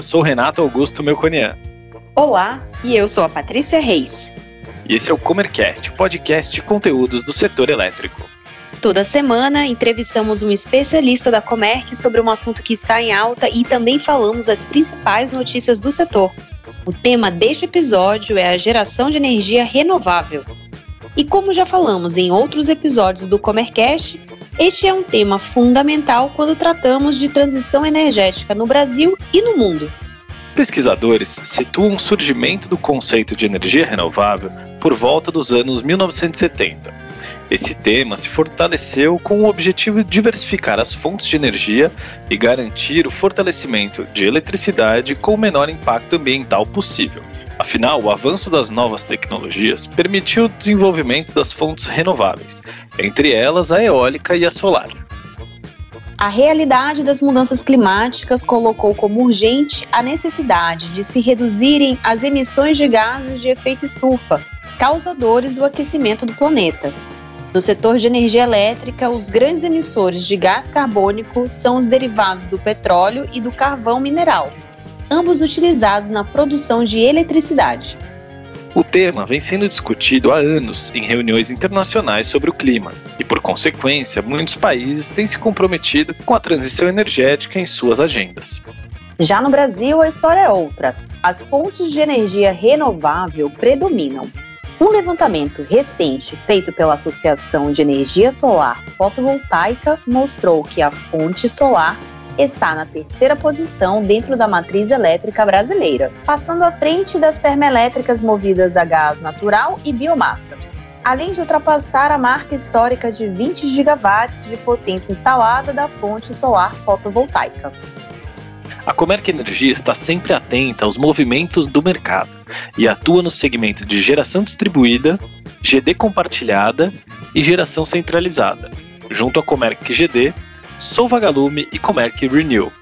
eu sou o Renato Augusto Melconian. Olá, e eu sou a Patrícia Reis. E esse é o Comercast, podcast de conteúdos do setor elétrico. Toda semana entrevistamos um especialista da Comerc sobre um assunto que está em alta e também falamos as principais notícias do setor. O tema deste episódio é a geração de energia renovável. E como já falamos em outros episódios do Comercast, este é um tema fundamental quando tratamos de transição energética no Brasil e no mundo. Pesquisadores situam o surgimento do conceito de energia renovável por volta dos anos 1970. Esse tema se fortaleceu com o objetivo de diversificar as fontes de energia e garantir o fortalecimento de eletricidade com o menor impacto ambiental possível. Afinal, o avanço das novas tecnologias permitiu o desenvolvimento das fontes renováveis, entre elas a eólica e a solar. A realidade das mudanças climáticas colocou como urgente a necessidade de se reduzirem as emissões de gases de efeito estufa, causadores do aquecimento do planeta. No setor de energia elétrica, os grandes emissores de gás carbônico são os derivados do petróleo e do carvão mineral, ambos utilizados na produção de eletricidade. O tema vem sendo discutido há anos em reuniões internacionais sobre o clima, e por consequência, muitos países têm se comprometido com a transição energética em suas agendas. Já no Brasil, a história é outra. As fontes de energia renovável predominam. Um levantamento recente feito pela Associação de Energia Solar Fotovoltaica mostrou que a fonte solar está na terceira posição dentro da matriz elétrica brasileira, passando à frente das termoelétricas movidas a gás natural e biomassa. Além de ultrapassar a marca histórica de 20 gigawatts de potência instalada da fonte solar fotovoltaica. A Comerc Energia está sempre atenta aos movimentos do mercado e atua no segmento de geração distribuída, GD compartilhada e geração centralizada, junto à Comerc GD Sou Vagalume e Comerc Renew.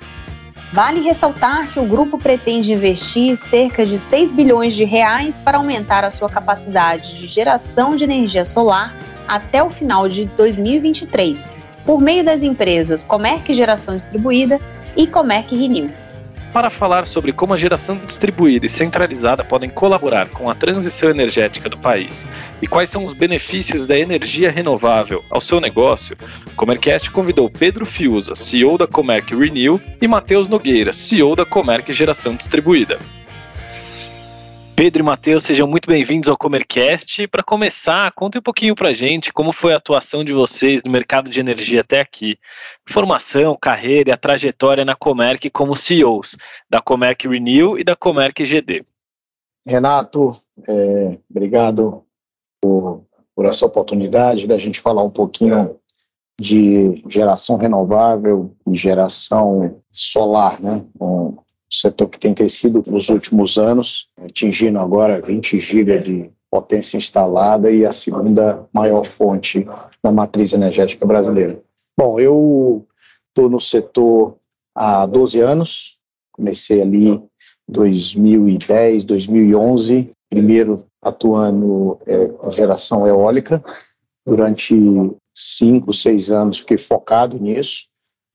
Vale ressaltar que o grupo pretende investir cerca de 6 bilhões de reais para aumentar a sua capacidade de geração de energia solar até o final de 2023, por meio das empresas Comerc Geração Distribuída e Comerc Renew para falar sobre como a geração distribuída e centralizada podem colaborar com a transição energética do país e quais são os benefícios da energia renovável ao seu negócio, Comercast convidou Pedro Fiuza, CEO da Comerc Renew, e Matheus Nogueira, CEO da Comerc Geração Distribuída. Pedro e Matheus, sejam muito bem-vindos ao Comercast. Para começar, conte um pouquinho para gente como foi a atuação de vocês no mercado de energia até aqui. Formação, carreira e a trajetória na Comerc como CEOs da Comerc Renew e da Comerc GD. Renato, é, obrigado por, por essa oportunidade da gente falar um pouquinho de geração renovável e geração solar, né? Um, setor que tem crescido nos últimos anos, atingindo agora 20 GB de potência instalada e a segunda maior fonte da matriz energética brasileira. Bom, eu estou no setor há 12 anos, comecei ali em 2010, 2011, primeiro atuando é, com geração eólica, durante cinco, seis anos fiquei focado nisso,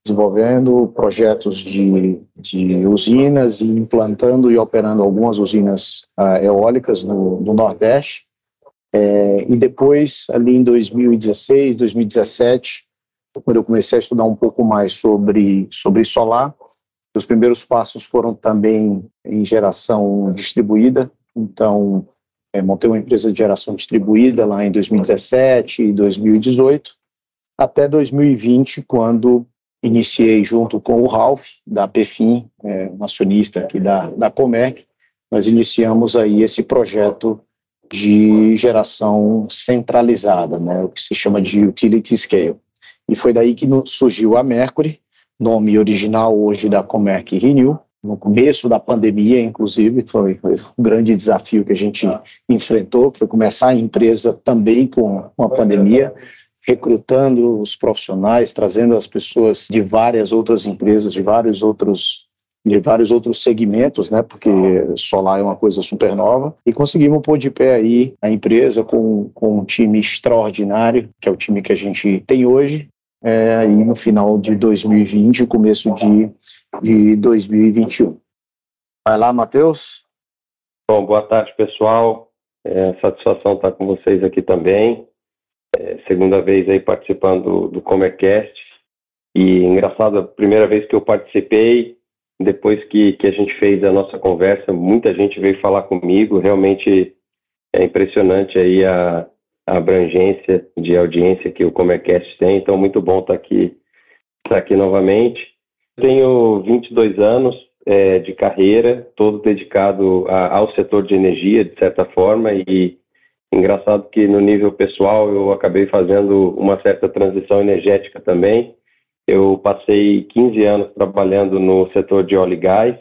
desenvolvendo projetos de, de usinas e implantando e operando algumas usinas uh, eólicas no, no Nordeste. É, e depois, ali em 2016, 2017, quando eu comecei a estudar um pouco mais sobre, sobre solar, os primeiros passos foram também em geração distribuída. Então, é, montei uma empresa de geração distribuída lá em 2017 e 2018, até 2020, quando iniciei junto com o Ralph, da PFIM, é, um acionista aqui da, da nós iniciamos aí esse projeto de geração centralizada, né, o que se chama de utility scale. E foi daí que surgiu a Mercury, nome original hoje da Comerc Renew, no começo da pandemia, inclusive, foi, foi, um grande desafio que a gente enfrentou, foi começar a empresa também com, com a pandemia, recrutando os profissionais, trazendo as pessoas de várias outras empresas, de vários outros de vários outros segmentos, né? Porque solar é uma coisa super nova e conseguimos pôr de pé aí a empresa com, com um time extraordinário, que é o time que a gente tem hoje. É, aí no final de 2020, começo de, de 2021. Vai lá, Matheus. Bom, boa tarde, pessoal. É, satisfação estar com vocês aqui também. É, segunda vez aí participando do, Comercast. E engraçado, a primeira vez que eu participei, depois que, que a gente fez a nossa conversa, muita gente veio falar comigo. Realmente é impressionante aí a, a abrangência de audiência que o Comercast tem. Então, muito bom estar aqui, estar aqui novamente. Tenho 22 anos é, de carreira, todo dedicado a, ao setor de energia, de certa forma, e engraçado que no nível pessoal eu acabei fazendo uma certa transição energética também. Eu passei 15 anos trabalhando no setor de óleo e gás,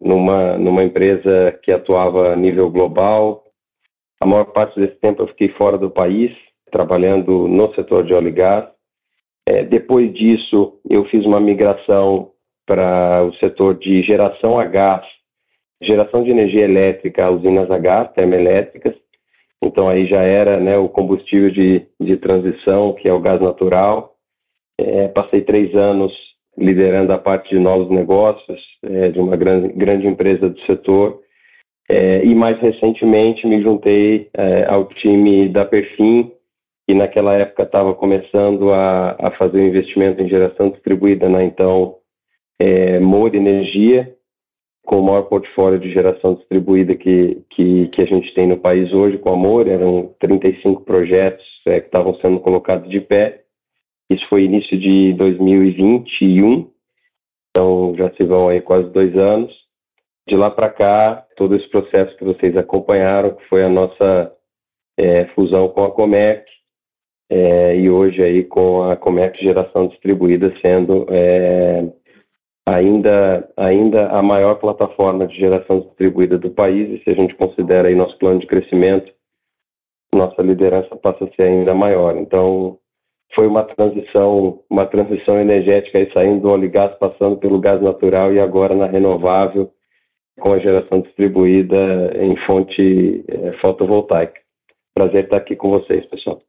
numa, numa empresa que atuava a nível global. A maior parte desse tempo eu fiquei fora do país, trabalhando no setor de óleo e gás. É, depois disso, eu fiz uma migração para o setor de geração a gás, geração de energia elétrica, usinas a gás, termoelétricas. Então aí já era né, o combustível de, de transição, que é o gás natural. É, passei três anos liderando a parte de novos negócios é, de uma grande, grande empresa do setor. É, e mais recentemente me juntei é, ao time da Perfim, que naquela época estava começando a, a fazer um investimento em geração distribuída na então é, More Energia, com o maior portfólio de geração distribuída que, que, que, a gente tem no país hoje, com a More, eram 35 projetos é, que estavam sendo colocados de pé. Isso foi início de 2021, então já se vão aí quase dois anos. De lá para cá, todo esse processo que vocês acompanharam, que foi a nossa é, fusão com a Comec, é, e hoje aí com a Comec Geração Distribuída sendo é, ainda, ainda a maior plataforma de geração distribuída do país, e se a gente considera aí nosso plano de crescimento, nossa liderança passa a ser ainda maior. Então, foi uma transição, uma transição energética aí saindo do óleo e gás, passando pelo gás natural e agora na renovável, com a geração distribuída em fonte é, fotovoltaica. Prazer estar aqui com vocês, pessoal.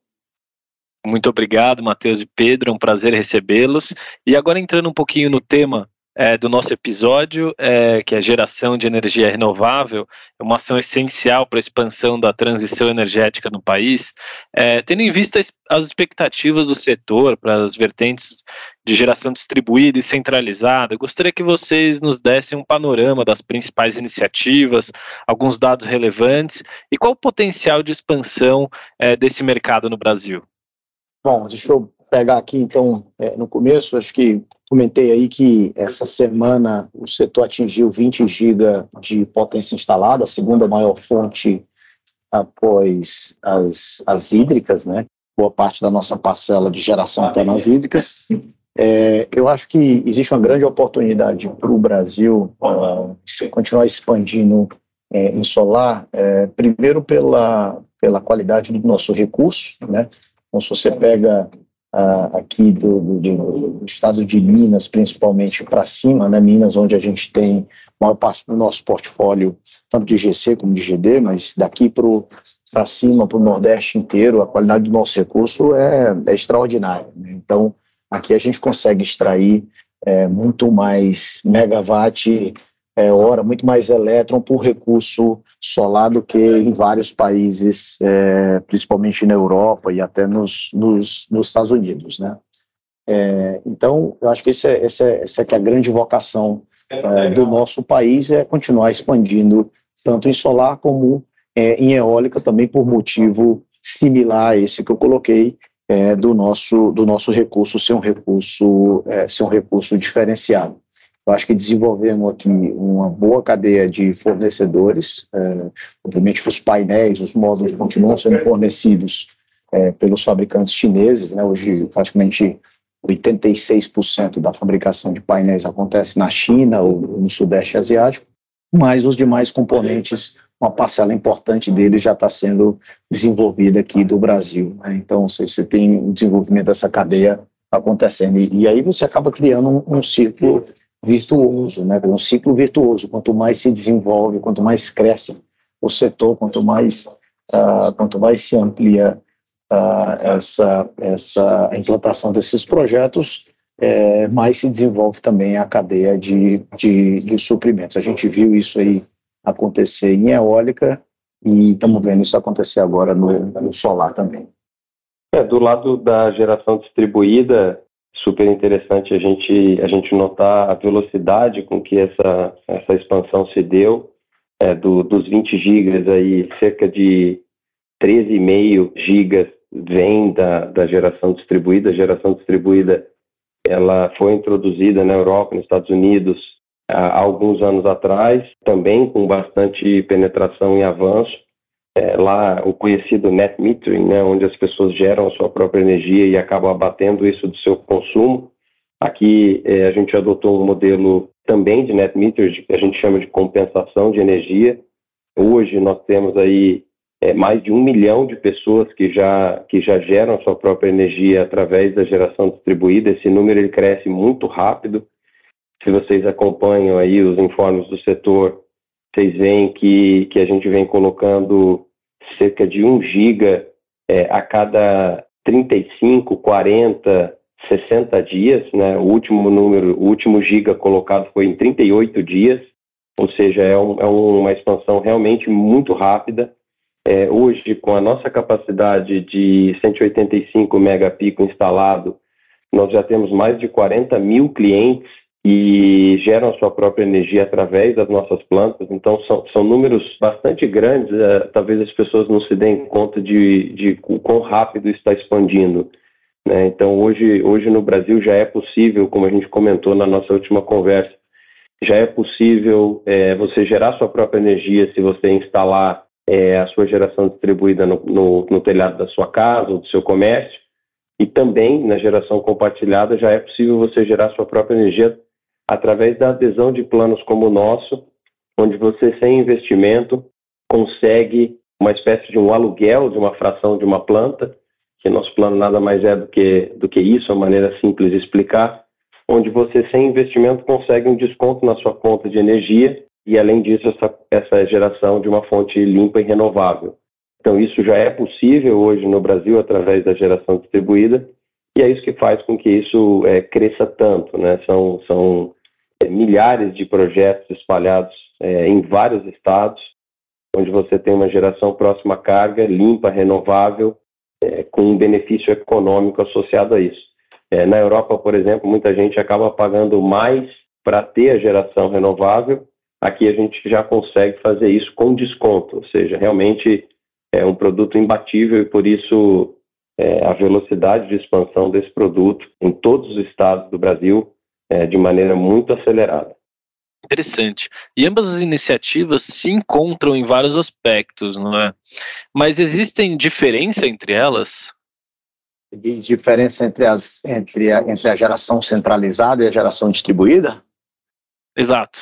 Muito obrigado, Matheus e Pedro, é um prazer recebê-los. E agora entrando um pouquinho no tema é, do nosso episódio, é, que é geração de energia renovável, é uma ação essencial para a expansão da transição energética no país. É, tendo em vista as expectativas do setor para as vertentes de geração distribuída e centralizada, gostaria que vocês nos dessem um panorama das principais iniciativas, alguns dados relevantes e qual o potencial de expansão é, desse mercado no Brasil. Bom, deixa eu pegar aqui então é, no começo, acho que comentei aí que essa semana o setor atingiu 20 GB de potência instalada, a segunda maior fonte após as, as hídricas, né? Boa parte da nossa parcela de geração tem nas hídricas. É, eu acho que existe uma grande oportunidade para o Brasil uh, continuar expandindo é, em solar, é, primeiro pela, pela qualidade do nosso recurso, né? Então, se você pega uh, aqui do, do, do, estado de Minas, principalmente para cima, né, Minas, onde a gente tem maior parte do nosso portfólio, tanto de GC como de GD, mas daqui para cima, para o Nordeste inteiro, a qualidade do nosso recurso é, é extraordinária. Né? Então, aqui a gente consegue extrair é, muito mais megawatt é, hora, muito mais elétron por recurso solar do que em vários países, é, principalmente na Europa e até nos, nos, nos Estados Unidos, né? É, então, eu acho que esse é, esse é, essa é que é a grande vocação é, do nosso país, é continuar expandindo tanto em solar como é, em eólica, também por motivo similar a esse que eu coloquei, é, do, nosso, do nosso recurso ser um recurso, ser um recurso diferenciado. Eu acho que desenvolvemos aqui uma boa cadeia de fornecedores. É, obviamente, os painéis, os módulos continuam sendo fornecidos é, pelos fabricantes chineses. Né? Hoje, praticamente 86% da fabricação de painéis acontece na China ou no Sudeste Asiático, mas os demais componentes, uma parcela importante deles já está sendo desenvolvida aqui do Brasil. Né? Então, você tem o desenvolvimento dessa cadeia acontecendo. E, e aí você acaba criando um, um círculo virtuoso, né? um ciclo virtuoso. Quanto mais se desenvolve, quanto mais cresce o setor, quanto mais, uh, quanto mais se amplia uh, essa, essa implantação desses projetos, é, mais se desenvolve também a cadeia de, de, de suprimentos. A gente viu isso aí acontecer em eólica e estamos vendo isso acontecer agora no, no solar também. É, do lado da geração distribuída, super interessante a gente, a gente notar a velocidade com que essa, essa expansão se deu, é, do, dos 20 gigas aí, cerca de 13,5 gigas vem da, da geração distribuída. A geração distribuída ela foi introduzida na Europa, nos Estados Unidos, há alguns anos atrás, também com bastante penetração e avanço. É, lá o conhecido net metering, né, onde as pessoas geram a sua própria energia e acabam abatendo isso do seu consumo. Aqui é, a gente adotou um modelo também de net metering, que a gente chama de compensação de energia. Hoje nós temos aí é, mais de um milhão de pessoas que já, que já geram a sua própria energia através da geração distribuída. Esse número ele cresce muito rápido. Se vocês acompanham aí os informes do setor, vocês veem que, que a gente vem colocando cerca de 1 giga é, a cada 35, 40, 60 dias. Né? O último número, o último giga colocado foi em 38 dias, ou seja, é, um, é uma expansão realmente muito rápida. É, hoje, com a nossa capacidade de 185 megapico instalado, nós já temos mais de 40 mil clientes e geram a sua própria energia através das nossas plantas. Então, são, são números bastante grandes. É, talvez as pessoas não se deem conta de, de quão rápido está expandindo. Né? Então, hoje, hoje no Brasil já é possível, como a gente comentou na nossa última conversa, já é possível é, você gerar sua própria energia se você instalar é, a sua geração distribuída no, no, no telhado da sua casa ou do seu comércio. E também na geração compartilhada já é possível você gerar sua própria energia através da adesão de planos como o nosso, onde você, sem investimento, consegue uma espécie de um aluguel de uma fração de uma planta, que nosso plano nada mais é do que, do que isso, a maneira simples de explicar, onde você, sem investimento, consegue um desconto na sua conta de energia e, além disso, essa, essa geração de uma fonte limpa e renovável. Então, isso já é possível hoje no Brasil através da geração distribuída, e é isso que faz com que isso é, cresça tanto. Né? São, são é, milhares de projetos espalhados é, em vários estados, onde você tem uma geração próxima à carga, limpa, renovável, é, com um benefício econômico associado a isso. É, na Europa, por exemplo, muita gente acaba pagando mais para ter a geração renovável Aqui a gente já consegue fazer isso com desconto, ou seja, realmente é um produto imbatível e por isso é, a velocidade de expansão desse produto em todos os estados do Brasil é de maneira muito acelerada. Interessante. E ambas as iniciativas se encontram em vários aspectos, não é? Mas existem diferença entre elas? E diferença entre, as, entre, a, entre a geração centralizada e a geração distribuída? Exato.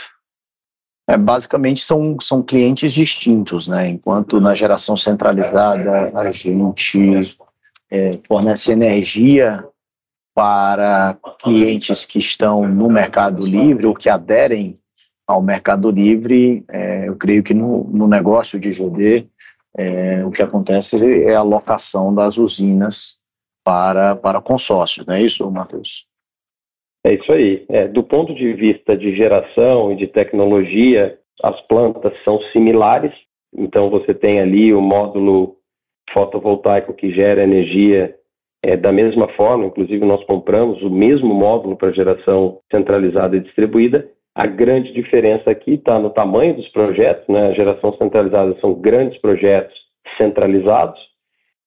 É, basicamente são, são clientes distintos, né? Enquanto na geração centralizada a gente é, fornece energia para clientes que estão no mercado livre ou que aderem ao mercado livre, é, eu creio que no, no negócio de GD é, o que acontece é a locação das usinas para, para consórcios, não é isso, Matheus? É isso aí. É, do ponto de vista de geração e de tecnologia, as plantas são similares. Então, você tem ali o módulo fotovoltaico que gera energia é, da mesma forma. Inclusive, nós compramos o mesmo módulo para geração centralizada e distribuída. A grande diferença aqui está no tamanho dos projetos. Né? A geração centralizada são grandes projetos centralizados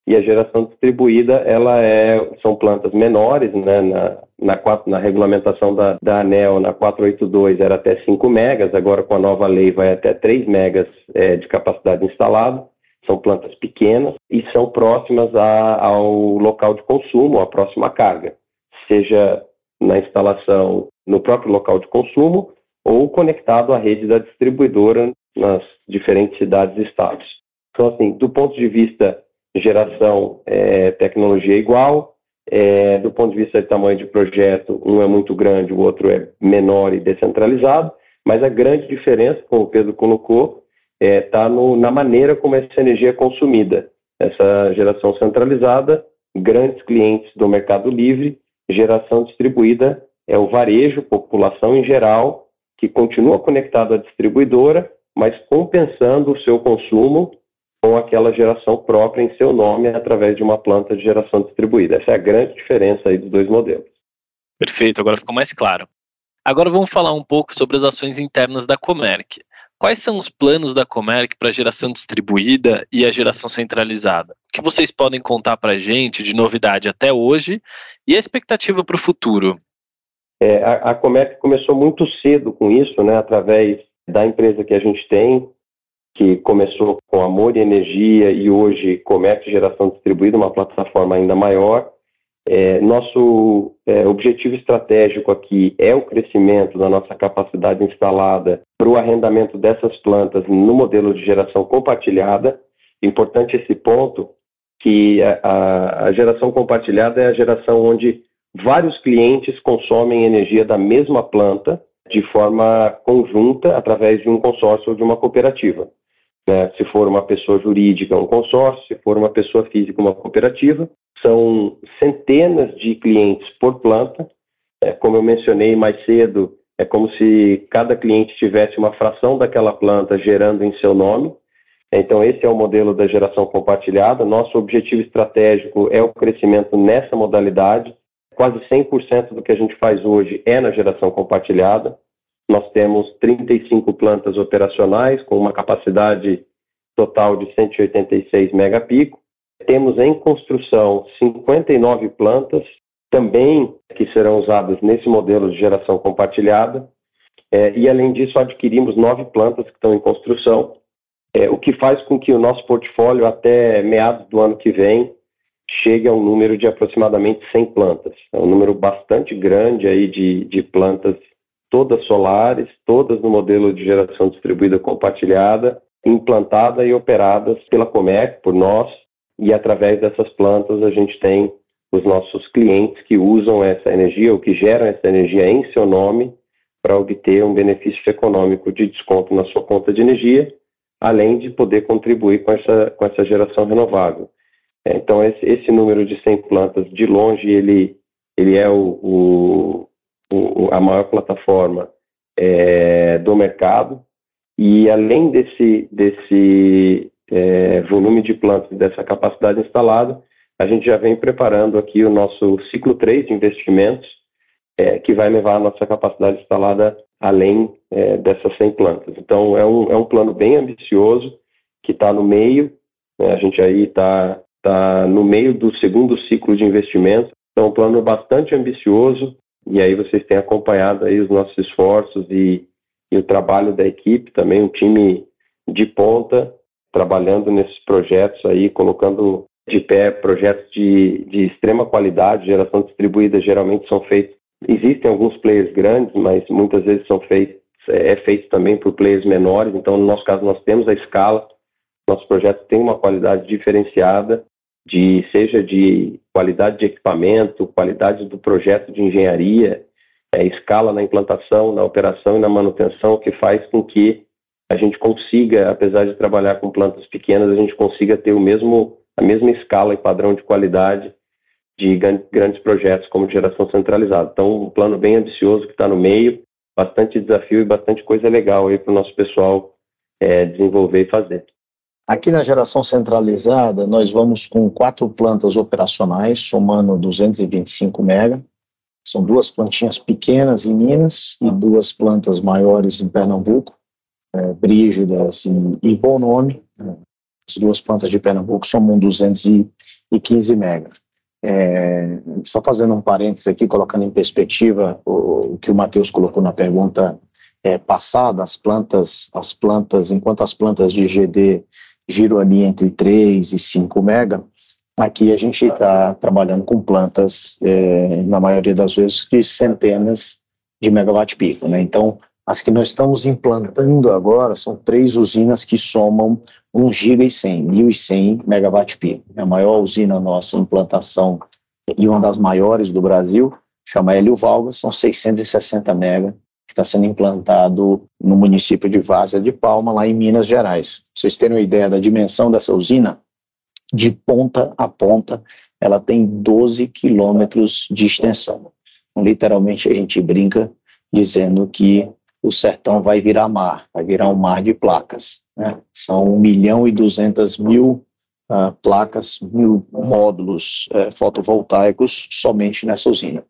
e a geração distribuída ela é são plantas menores né na, na, na regulamentação da, da ANEL na 482 era até 5 megas agora com a nova lei vai até 3 megas é, de capacidade instalada são plantas pequenas e são próximas a, ao local de consumo a próxima carga seja na instalação no próprio local de consumo ou conectado à rede da distribuidora nas diferentes cidades e estados então assim do ponto de vista geração é, tecnologia igual. É, do ponto de vista de tamanho de projeto, um é muito grande, o outro é menor e descentralizado, mas a grande diferença, como o Pedro colocou, está é, tá na maneira como essa energia é consumida. Essa geração centralizada, grandes clientes do mercado livre geração distribuída é o varejo, população em geral, que continua conectado à distribuidora, mas compensando o seu consumo com aquela geração própria em seu nome através de uma planta de geração distribuída. Essa é a grande diferença aí dos dois modelos. Perfeito, agora ficou mais claro. Agora vamos falar um pouco sobre as ações internas da Comerc. Quais são os planos da Comerc para a geração distribuída e a geração centralizada? O que vocês podem contar para a gente de novidade até hoje e a expectativa para o futuro? É, a, a Comerc começou muito cedo com isso, né, através da empresa que a gente tem, que começou com Amor e Energia e hoje Comércio e Geração Distribuída, uma plataforma ainda maior. É, nosso é, objetivo estratégico aqui é o crescimento da nossa capacidade instalada para o arrendamento dessas plantas no modelo de geração compartilhada. Importante esse ponto, que a, a geração compartilhada é a geração onde vários clientes consomem energia da mesma planta de forma conjunta através de um consórcio ou de uma cooperativa. Né? Se for uma pessoa jurídica, um consórcio, se for uma pessoa física, uma cooperativa. São centenas de clientes por planta. É, como eu mencionei mais cedo, é como se cada cliente tivesse uma fração daquela planta gerando em seu nome. Então, esse é o modelo da geração compartilhada. Nosso objetivo estratégico é o crescimento nessa modalidade. Quase 100% do que a gente faz hoje é na geração compartilhada. Nós temos 35 plantas operacionais com uma capacidade total de 186 megapico. Temos em construção 59 plantas, também que serão usadas nesse modelo de geração compartilhada. É, e, além disso, adquirimos nove plantas que estão em construção, é, o que faz com que o nosso portfólio, até meados do ano que vem, chegue a um número de aproximadamente 100 plantas. É um número bastante grande aí de, de plantas todas solares, todas no modelo de geração distribuída compartilhada, implantada e operadas pela Comec, por nós, e através dessas plantas a gente tem os nossos clientes que usam essa energia ou que geram essa energia em seu nome para obter um benefício econômico de desconto na sua conta de energia, além de poder contribuir com essa, com essa geração renovável. É, então, esse, esse número de 100 plantas, de longe, ele, ele é o, o o, a maior plataforma é, do mercado. E além desse, desse é, volume de plantas, dessa capacidade instalada, a gente já vem preparando aqui o nosso ciclo 3 de investimentos, é, que vai levar a nossa capacidade instalada além é, dessas 100 plantas. Então, é um, é um plano bem ambicioso, que está no meio, né, a gente aí está tá no meio do segundo ciclo de investimentos, então, é um plano bastante ambicioso, e aí vocês têm acompanhado aí os nossos esforços e, e o trabalho da equipe também, um time de ponta trabalhando nesses projetos aí, colocando de pé projetos de, de extrema qualidade, geração distribuída geralmente são feitos, existem alguns players grandes, mas muitas vezes são feitos, é, é feito também por players menores, então no nosso caso nós temos a escala, nosso projeto tem uma qualidade diferenciada de seja de qualidade de equipamento, qualidade do projeto de engenharia, é, escala na implantação, na operação e na manutenção, que faz com que a gente consiga, apesar de trabalhar com plantas pequenas, a gente consiga ter o mesmo a mesma escala e padrão de qualidade de grandes projetos como geração centralizada. Então, um plano bem ambicioso que está no meio, bastante desafio e bastante coisa legal aí para o nosso pessoal é, desenvolver e fazer. Aqui na geração centralizada, nós vamos com quatro plantas operacionais, somando 225 mega. São duas plantinhas pequenas em Minas e duas plantas maiores em Pernambuco, é, Brígidas e, e Bom Nome. As duas plantas de Pernambuco somam 215 mega. É, só fazendo um parênteses aqui, colocando em perspectiva o, o que o Matheus colocou na pergunta é, passada, as plantas, as plantas, enquanto as plantas de GD giro ali entre 3 e 5 mega. Aqui a gente está trabalhando com plantas, é, na maioria das vezes, de centenas de megawatt-pico. Né? Então, as que nós estamos implantando agora são três usinas que somam 1 giga e 100, 1.100 megawatt-pico. É a maior usina nossa implantação e uma das maiores do Brasil, chama Hélio Valga, são 660 mega que está sendo implantado no município de Várzea de Palma, lá em Minas Gerais. Pra vocês terem uma ideia da dimensão dessa usina, de ponta a ponta, ela tem 12 quilômetros de extensão. Então, literalmente a gente brinca dizendo que o sertão vai virar mar, vai virar um mar de placas. Né? São 1 milhão e 200 mil uh, placas, mil módulos uh, fotovoltaicos somente nessa usina.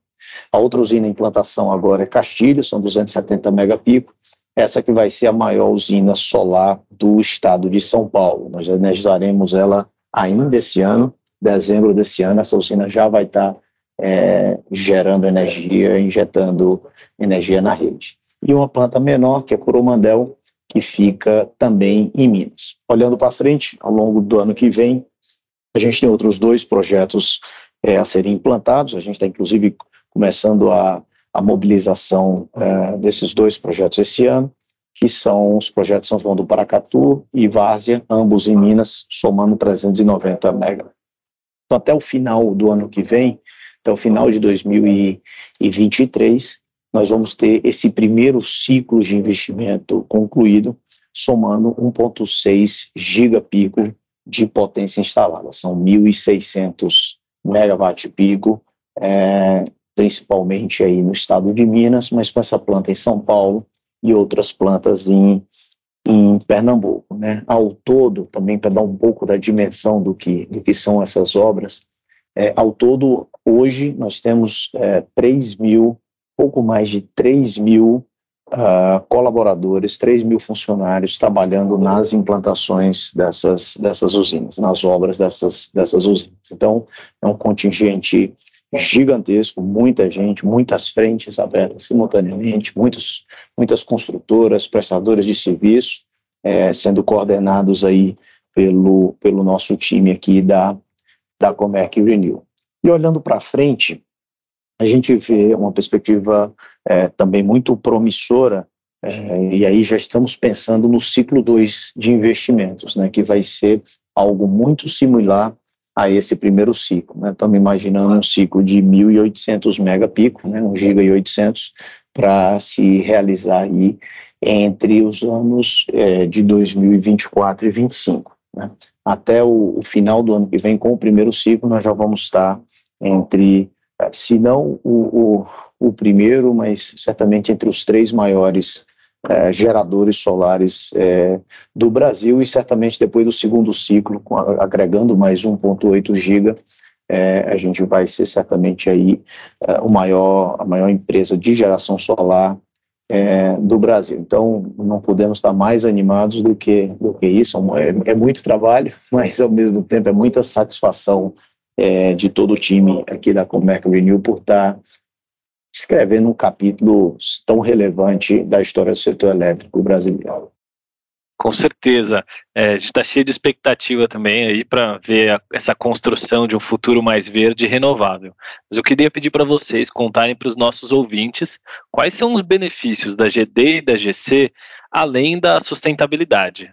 A outra usina em implantação agora é Castilho, são 270 megapico, essa que vai ser a maior usina solar do estado de São Paulo. Nós energizaremos ela ainda esse ano, dezembro desse ano, essa usina já vai estar é, gerando energia, injetando energia na rede. E uma planta menor, que é Coromandel, que fica também em Minas. Olhando para frente, ao longo do ano que vem, a gente tem outros dois projetos é, a serem implantados, a gente está inclusive começando a, a mobilização é, desses dois projetos esse ano, que são os projetos São João do Paracatu e Várzea, ambos em Minas, somando 390 mega. Então, até o final do ano que vem, até o final de 2023, nós vamos ter esse primeiro ciclo de investimento concluído, somando 1,6 gigapico de potência instalada. São 1.600 megawatt-pico, é, principalmente aí no estado de Minas, mas com essa planta em São Paulo e outras plantas em, em Pernambuco. Né? Ao todo, também para dar um pouco da dimensão do que, do que são essas obras, é, ao todo, hoje, nós temos é, 3 mil, pouco mais de 3 mil uh, colaboradores, 3 mil funcionários trabalhando nas implantações dessas, dessas usinas, nas obras dessas, dessas usinas. Então, é um contingente gigantesco, muita gente, muitas frentes abertas simultaneamente, muitos, muitas construtoras, prestadores de serviço, é, sendo coordenados aí pelo, pelo nosso time aqui da, da Comerc Renew. E olhando para frente, a gente vê uma perspectiva é, também muito promissora, é, e aí já estamos pensando no ciclo 2 de investimentos, né, que vai ser algo muito similar a esse primeiro ciclo. Né? Estamos imaginando um ciclo de 1.800 megapico, né? 1 giga e 800, para se realizar aí entre os anos é, de 2024 e 2025. Né? Até o, o, final do ano que vem, com o primeiro ciclo, nós já vamos estar entre, se não o, o, o primeiro, mas certamente entre os três maiores é, geradores solares é, do Brasil e certamente depois do segundo ciclo, agregando mais 1,8 giga, é, a gente vai ser certamente aí é, o maior, a maior empresa de geração solar é, do Brasil. Então, não podemos estar mais animados do que, do que isso. É, é muito trabalho, mas ao mesmo tempo é muita satisfação é, de todo o time aqui da Comerc Renew por estar escrevendo um capítulo tão relevante da história do setor elétrico brasileiro. Com certeza. É, a gente está cheio de expectativa também aí para ver a, essa construção de um futuro mais verde e renovável. Mas eu queria pedir para vocês contarem para os nossos ouvintes quais são os benefícios da GD e da GC além da sustentabilidade.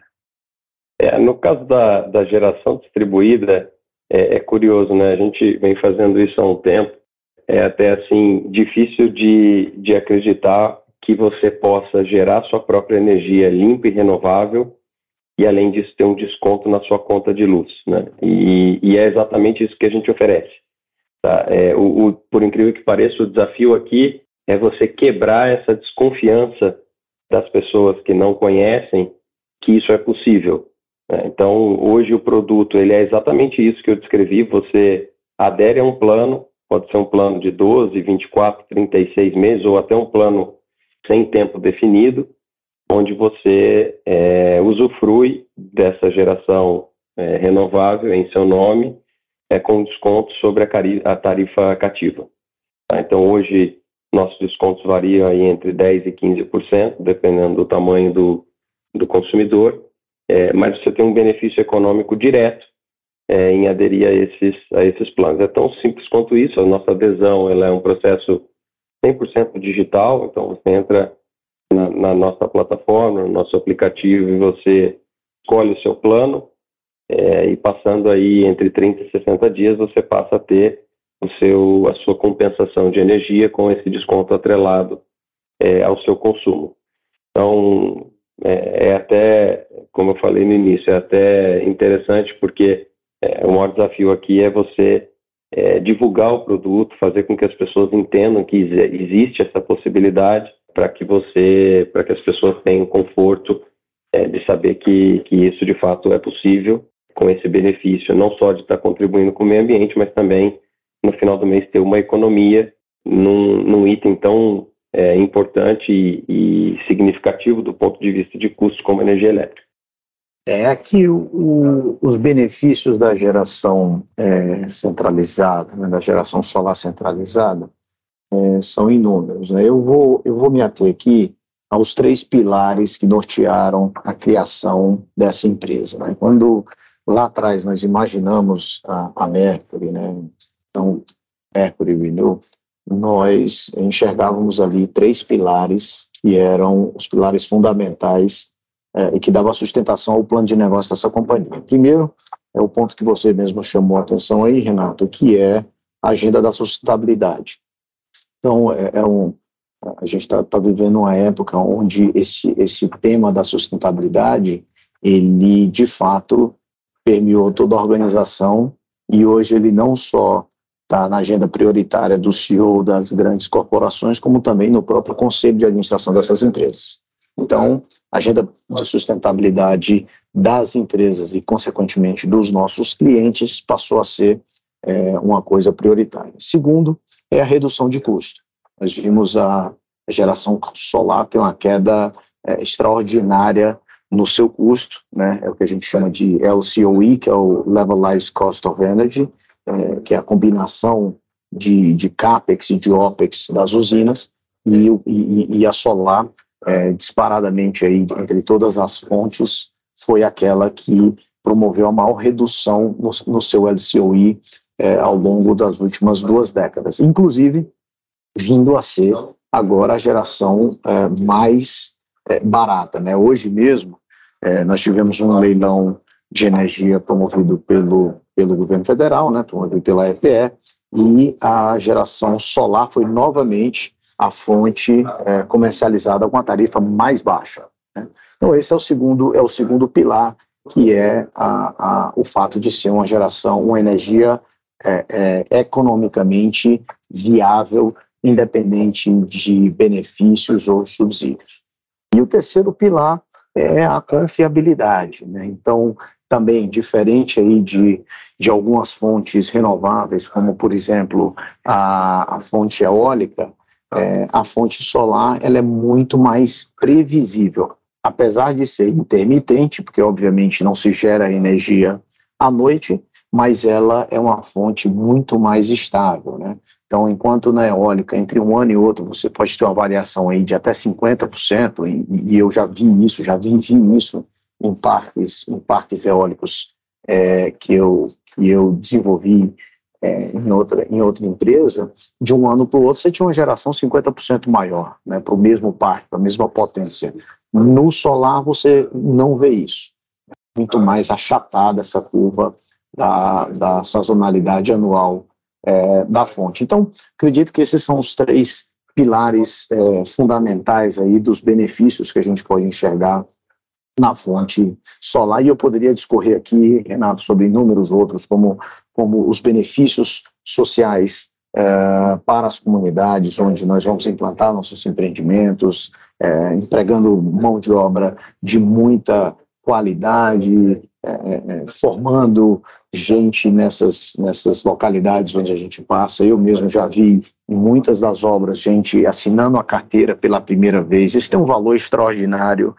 É, no caso da, da geração distribuída, é, é curioso, né? A gente vem fazendo isso há um tempo é até assim difícil de, de acreditar que você possa gerar sua própria energia limpa e renovável e além disso ter um desconto na sua conta de luz, né? E, e é exatamente isso que a gente oferece. Tá? É, o, o, por incrível que pareça, o desafio aqui é você quebrar essa desconfiança das pessoas que não conhecem que isso é possível. Né? Então, hoje o produto ele é exatamente isso que eu descrevi. Você adere a um plano, Pode ser um plano de 12, 24, 36 meses ou até um plano sem tempo definido, onde você é, usufrui dessa geração é, renovável em seu nome, é, com desconto sobre a, a tarifa cativa. Tá? Então, hoje, nossos descontos variam aí entre 10% e 15%, dependendo do tamanho do, do consumidor, é, mas você tem um benefício econômico direto é, em aderir a esses, a esses planos. É tão simples quanto isso, a nossa adesão ela é um processo 100% digital, então você entra na, na, nossa plataforma, no nosso aplicativo e você escolhe o seu plano é, e passando aí entre 30 e 60 dias você passa a ter o seu, a sua compensação de energia com esse desconto atrelado é, ao seu consumo. Então, é, é, até, como eu falei no início, é até interessante porque é, o maior desafio aqui é você é, divulgar o produto, fazer com que as pessoas entendam que existe essa possibilidade para que você, para que as pessoas tenham conforto é, de saber que, que isso de fato é possível com esse benefício, não só de estar contribuindo com o meio ambiente, mas também no final do mês ter uma economia num, num item tão é, importante e, e, significativo do ponto de vista de custos como energia elétrica. É o, o, os benefícios da geração é, centralizada, né, da geração solar centralizada, é, são inúmeros. Né? Eu, vou, eu vou me ater aqui aos três pilares que nortearam a criação dessa empresa. Né? Quando lá atrás nós imaginamos a, a Mercury, né? então Mercury Renew, nós enxergávamos ali três pilares que eram os pilares fundamentais é, e que davam sustentação ao plano de negócio dessa companhia. Primeiro, é o ponto que você mesmo chamou a atenção aí, Renato, que é a agenda da sustentabilidade. Então, é, é um, a gente está tá vivendo uma época onde esse, esse tema da sustentabilidade, ele de fato permeou toda a organização e hoje ele não só está na agenda prioritária do CEO das grandes corporações, como também no próprio conselho de administração dessas empresas. Então, a agenda de sustentabilidade das empresas e, consequentemente, dos nossos clientes passou a ser é, uma coisa prioritária. Segundo, é a redução de custo. Nós vimos a geração solar ter uma queda é, extraordinária no seu custo, né? é o que a gente chama de LCOE, que é o Levelized Cost of Energy, é, que é a combinação de, de CAPEX e de OPEX das usinas, e, e, e a solar, é, disparadamente aí, entre todas as fontes, foi aquela que promoveu a maior redução no, no seu LCOE é, ao longo das últimas duas décadas, inclusive vindo a ser agora a geração é, mais é, barata. Né? Hoje mesmo, é, nós tivemos um leilão de energia promovido pelo, pelo governo federal, né, promovido pela EPE, e a geração solar foi novamente a fonte é, comercializada com a tarifa mais baixa. Né? Então esse é o segundo é o segundo pilar que é a, a, o fato de ser uma geração, uma energia é, é, economicamente viável, independente de benefícios ou subsídios. E o terceiro pilar é a confiabilidade. Né? Então, também diferente aí de, de algumas fontes renováveis, como por exemplo a, a fonte eólica, é, a fonte solar ela é muito mais previsível, apesar de ser intermitente, porque obviamente não se gera energia à noite, mas ela é uma fonte muito mais estável, né? Então, enquanto na eólica, entre um ano e outro, você pode ter uma variação aí de até 50%, e, e eu já vi isso, já vi, vi isso em parques, em parques eólicos é, que, eu, que eu desenvolvi é, em, outra, em outra empresa, de um ano para o outro você tinha uma geração 50% maior, né, para o mesmo parque, para a mesma potência. No solar você não vê isso. Muito mais achatada essa curva da, da sazonalidade anual é, da fonte. Então, acredito que esses são os três pilares é, fundamentais aí dos benefícios que a gente pode enxergar na fonte solar. E eu poderia discorrer aqui, Renato, sobre inúmeros outros, como, como os benefícios sociais é, para as comunidades onde nós vamos implantar nossos empreendimentos, é, empregando mão de obra de muita qualidade, é, formando gente nessas, nessas localidades onde a gente passa. Eu mesmo já vi em muitas das obras gente assinando a carteira pela primeira vez. Isso tem um valor extraordinário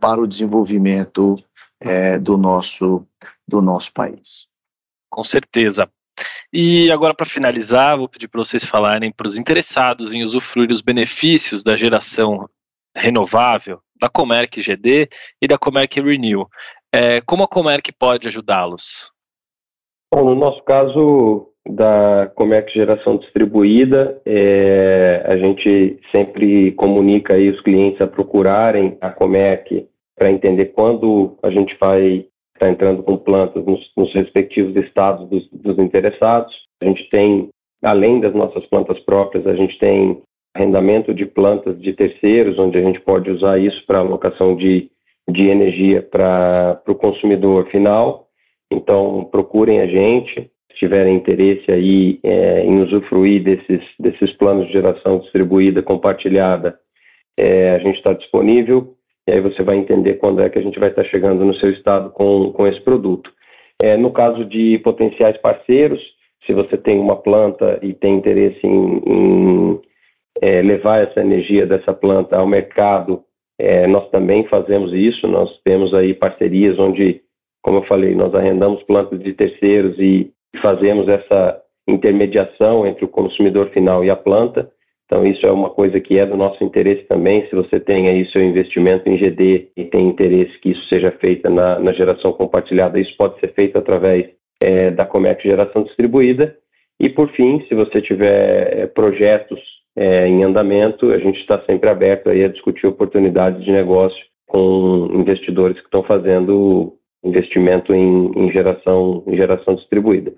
para o desenvolvimento do, nosso, do nosso país. Com certeza. E agora, para finalizar, vou pedir para vocês falarem para os interessados em usufruir os benefícios da geração renovável da Comerc GD e da Comerc Renew. É, como a Comerc pode ajudá-los? Bom, no nosso caso da Comerc Geração Distribuída, é, a gente sempre comunica aí os clientes a procurarem a Comerc para entender quando a gente vai estar tá entrando com plantas nos, nos respectivos estados dos, dos interessados. A gente tem, além das nossas plantas próprias, a gente tem arrendamento de plantas de terceiros, onde a gente pode usar isso para alocação de de energia para o consumidor final. Então, procurem a gente. Se tiverem interesse aí é, em usufruir desses, desses planos de geração distribuída, compartilhada, é, a gente está disponível e aí você vai entender quando é que a gente vai estar chegando no seu estado com, com esse produto. É, no caso de potenciais parceiros, se você tem uma planta e tem interesse em, em é, levar essa energia dessa planta ao mercado, é, nós também fazemos isso. Nós temos aí parcerias onde, como eu falei, nós arrendamos plantas de terceiros e fazemos essa intermediação entre o consumidor final e a planta. Então, isso é uma coisa que é do nosso interesse também. Se você tem aí seu investimento em GD e tem interesse que isso seja feito na, na geração compartilhada, isso pode ser feito através é, da Comerc Geração Distribuída. E, por fim, se você tiver é, projetos é, em andamento, a gente está sempre aberto aí a discutir oportunidades de negócio com investidores que estão fazendo investimento em, em geração, em geração distribuída.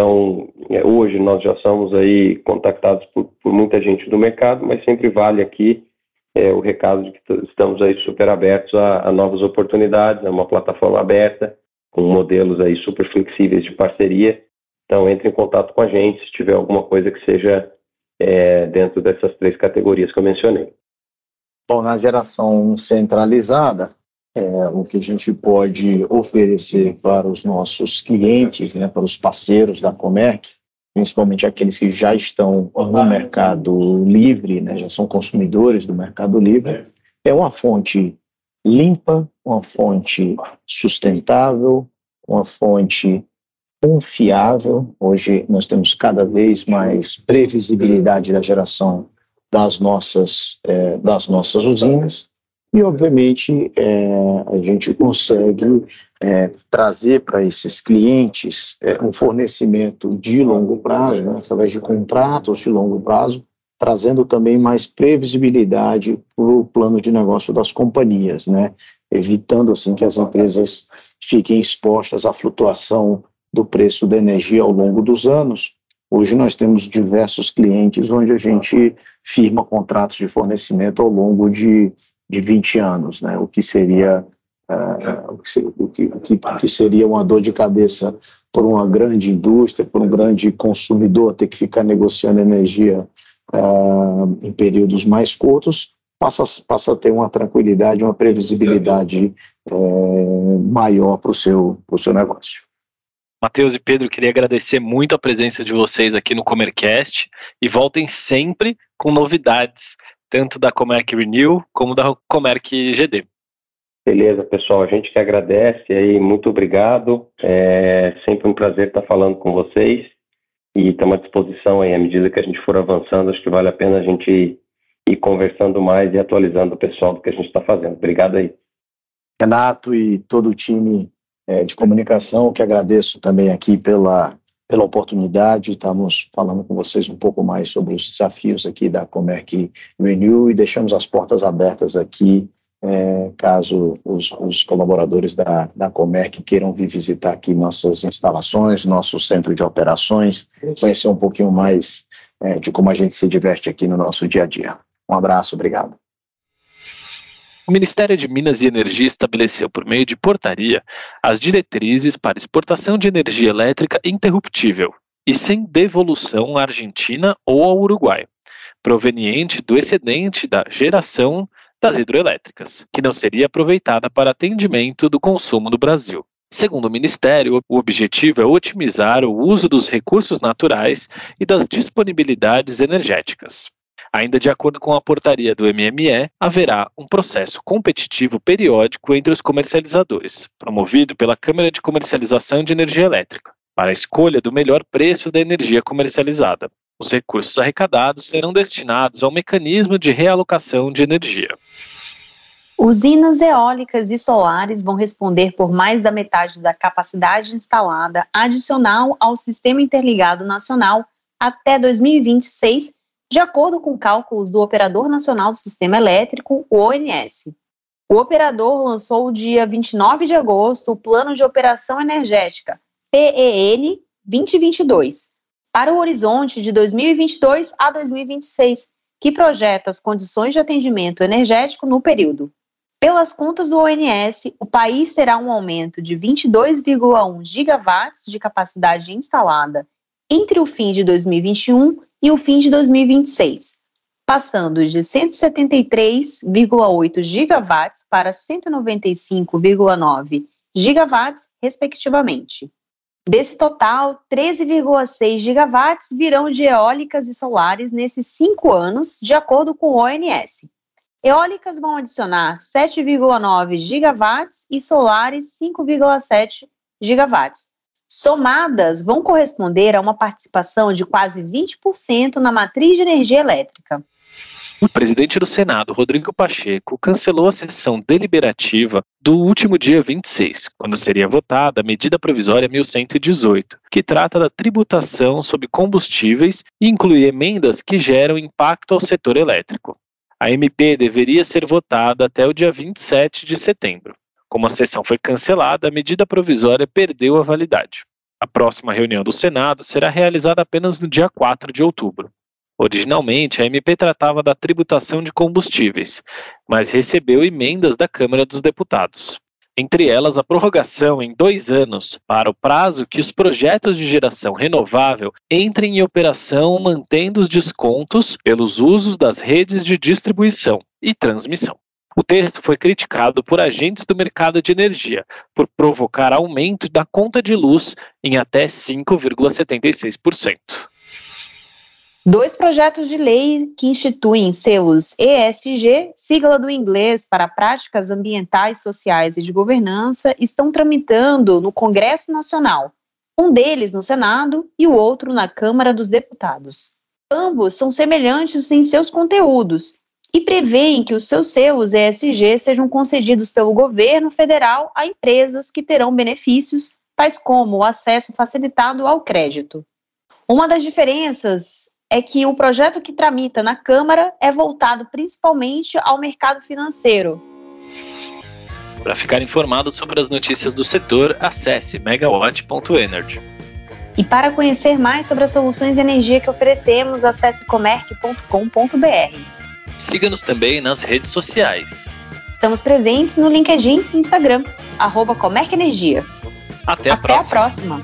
Então, é, hoje nós já somos aí contactados por, por muita gente do mercado, mas sempre vale aqui é, o recado de que estamos aí super abertos a, a novas oportunidades, é uma plataforma aberta, com modelos aí super flexíveis de parceria. Então, entre em contato com a gente se tiver alguma coisa que seja é, dentro dessas três categorias que eu mencionei. Bom, na geração centralizada, é, o que a gente pode oferecer para os nossos clientes, né, para os parceiros da Comerc, principalmente aqueles que já estão no mercado livre, né, já são consumidores do mercado livre, é uma fonte limpa, uma fonte sustentável, uma fonte confiável. Hoje nós temos cada vez mais previsibilidade da geração das nossas, é, das nossas usinas e, obviamente, é, a gente consegue é, trazer para esses clientes é, um fornecimento de longo prazo, né, através de contratos de longo prazo, trazendo também mais previsibilidade para o plano de negócio das companhias, né, evitando assim que as empresas fiquem expostas à flutuação do preço da energia ao longo dos anos. Hoje nós temos diversos clientes onde a gente firma contratos de fornecimento ao longo de de 20 anos, né? o que seria uh, o, que, o, que, o que seria uma dor de cabeça por uma grande indústria, por um grande consumidor ter que ficar negociando energia uh, em períodos mais curtos, passa, passa a ter uma tranquilidade, uma previsibilidade uh, maior para o seu, seu negócio. Matheus e Pedro, queria agradecer muito a presença de vocês aqui no Comercast e voltem sempre com novidades tanto da Comerc Renew como da Comerc GD. Beleza, pessoal, a gente que agradece aí, muito obrigado. É sempre um prazer estar falando com vocês e estamos à disposição aí, à medida que a gente for avançando, acho que vale a pena a gente ir, ir conversando mais e atualizando o pessoal do que a gente está fazendo. Obrigado aí. Renato e todo o time é, de comunicação, que agradeço também aqui pela pela oportunidade. Estamos falando com vocês um pouco mais sobre os desafios aqui da Comerc Renew e deixamos as portas abertas aqui é, caso os, os, colaboradores da, da Comerc queiram vir visitar aqui nossas instalações, nosso centro de operações, conhecer um pouquinho mais é, de como a gente se diverte aqui no nosso dia a dia. Um abraço, obrigado. O Ministério de Minas e Energia estabeleceu, por meio de portaria, as diretrizes para exportação de energia elétrica interruptível e sem devolução à Argentina ou ao Uruguai, proveniente do excedente da geração das hidroelétricas, que não seria aproveitada para atendimento do consumo do Brasil. Segundo o Ministério, o objetivo é otimizar o uso dos recursos naturais e das disponibilidades energéticas. Ainda de acordo com a portaria do MME, haverá um processo competitivo periódico entre os comercializadores, promovido pela Câmara de Comercialização de Energia Elétrica, para a escolha do melhor preço da energia comercializada. Os recursos arrecadados serão destinados ao mecanismo de realocação de energia. Usinas eólicas e solares vão responder por mais da metade da capacidade instalada adicional ao Sistema Interligado Nacional até 2026 de acordo com cálculos do Operador Nacional do Sistema Elétrico, o ONS. O operador lançou dia 29 de agosto o Plano de Operação Energética, PEN 2022, para o horizonte de 2022 a 2026, que projeta as condições de atendimento energético no período. Pelas contas do ONS, o país terá um aumento de 22,1 gigawatts de capacidade instalada entre o fim de 2021 e o fim de 2026, passando de 173,8 gigawatts para 195,9 gigawatts, respectivamente. Desse total, 13,6 gigawatts virão de eólicas e solares nesses cinco anos, de acordo com o ONS. Eólicas vão adicionar 7,9 gigawatts e solares 5,7 gigawatts. Somadas, vão corresponder a uma participação de quase 20% na matriz de energia elétrica. O presidente do Senado, Rodrigo Pacheco, cancelou a sessão deliberativa do último dia 26, quando seria votada a medida provisória 1118, que trata da tributação sobre combustíveis e inclui emendas que geram impacto ao setor elétrico. A MP deveria ser votada até o dia 27 de setembro. Como a sessão foi cancelada, a medida provisória perdeu a validade. A próxima reunião do Senado será realizada apenas no dia 4 de outubro. Originalmente, a MP tratava da tributação de combustíveis, mas recebeu emendas da Câmara dos Deputados. Entre elas, a prorrogação em dois anos para o prazo que os projetos de geração renovável entrem em operação mantendo os descontos pelos usos das redes de distribuição e transmissão. O texto foi criticado por agentes do mercado de energia por provocar aumento da conta de luz em até 5,76%. Dois projetos de lei que instituem selos ESG, sigla do inglês para práticas ambientais, sociais e de governança, estão tramitando no Congresso Nacional, um deles no Senado e o outro na Câmara dos Deputados. Ambos são semelhantes em seus conteúdos e prevêem que os seus selos ESG sejam concedidos pelo governo federal a empresas que terão benefícios, tais como o acesso facilitado ao crédito. Uma das diferenças é que o projeto que tramita na Câmara é voltado principalmente ao mercado financeiro. Para ficar informado sobre as notícias do setor, acesse megawatt.energy. E para conhecer mais sobre as soluções de energia que oferecemos, acesse comerc.com.br. Siga-nos também nas redes sociais. Estamos presentes no LinkedIn e Instagram, arroba Comerc Energia. Até a Até próxima. A próxima.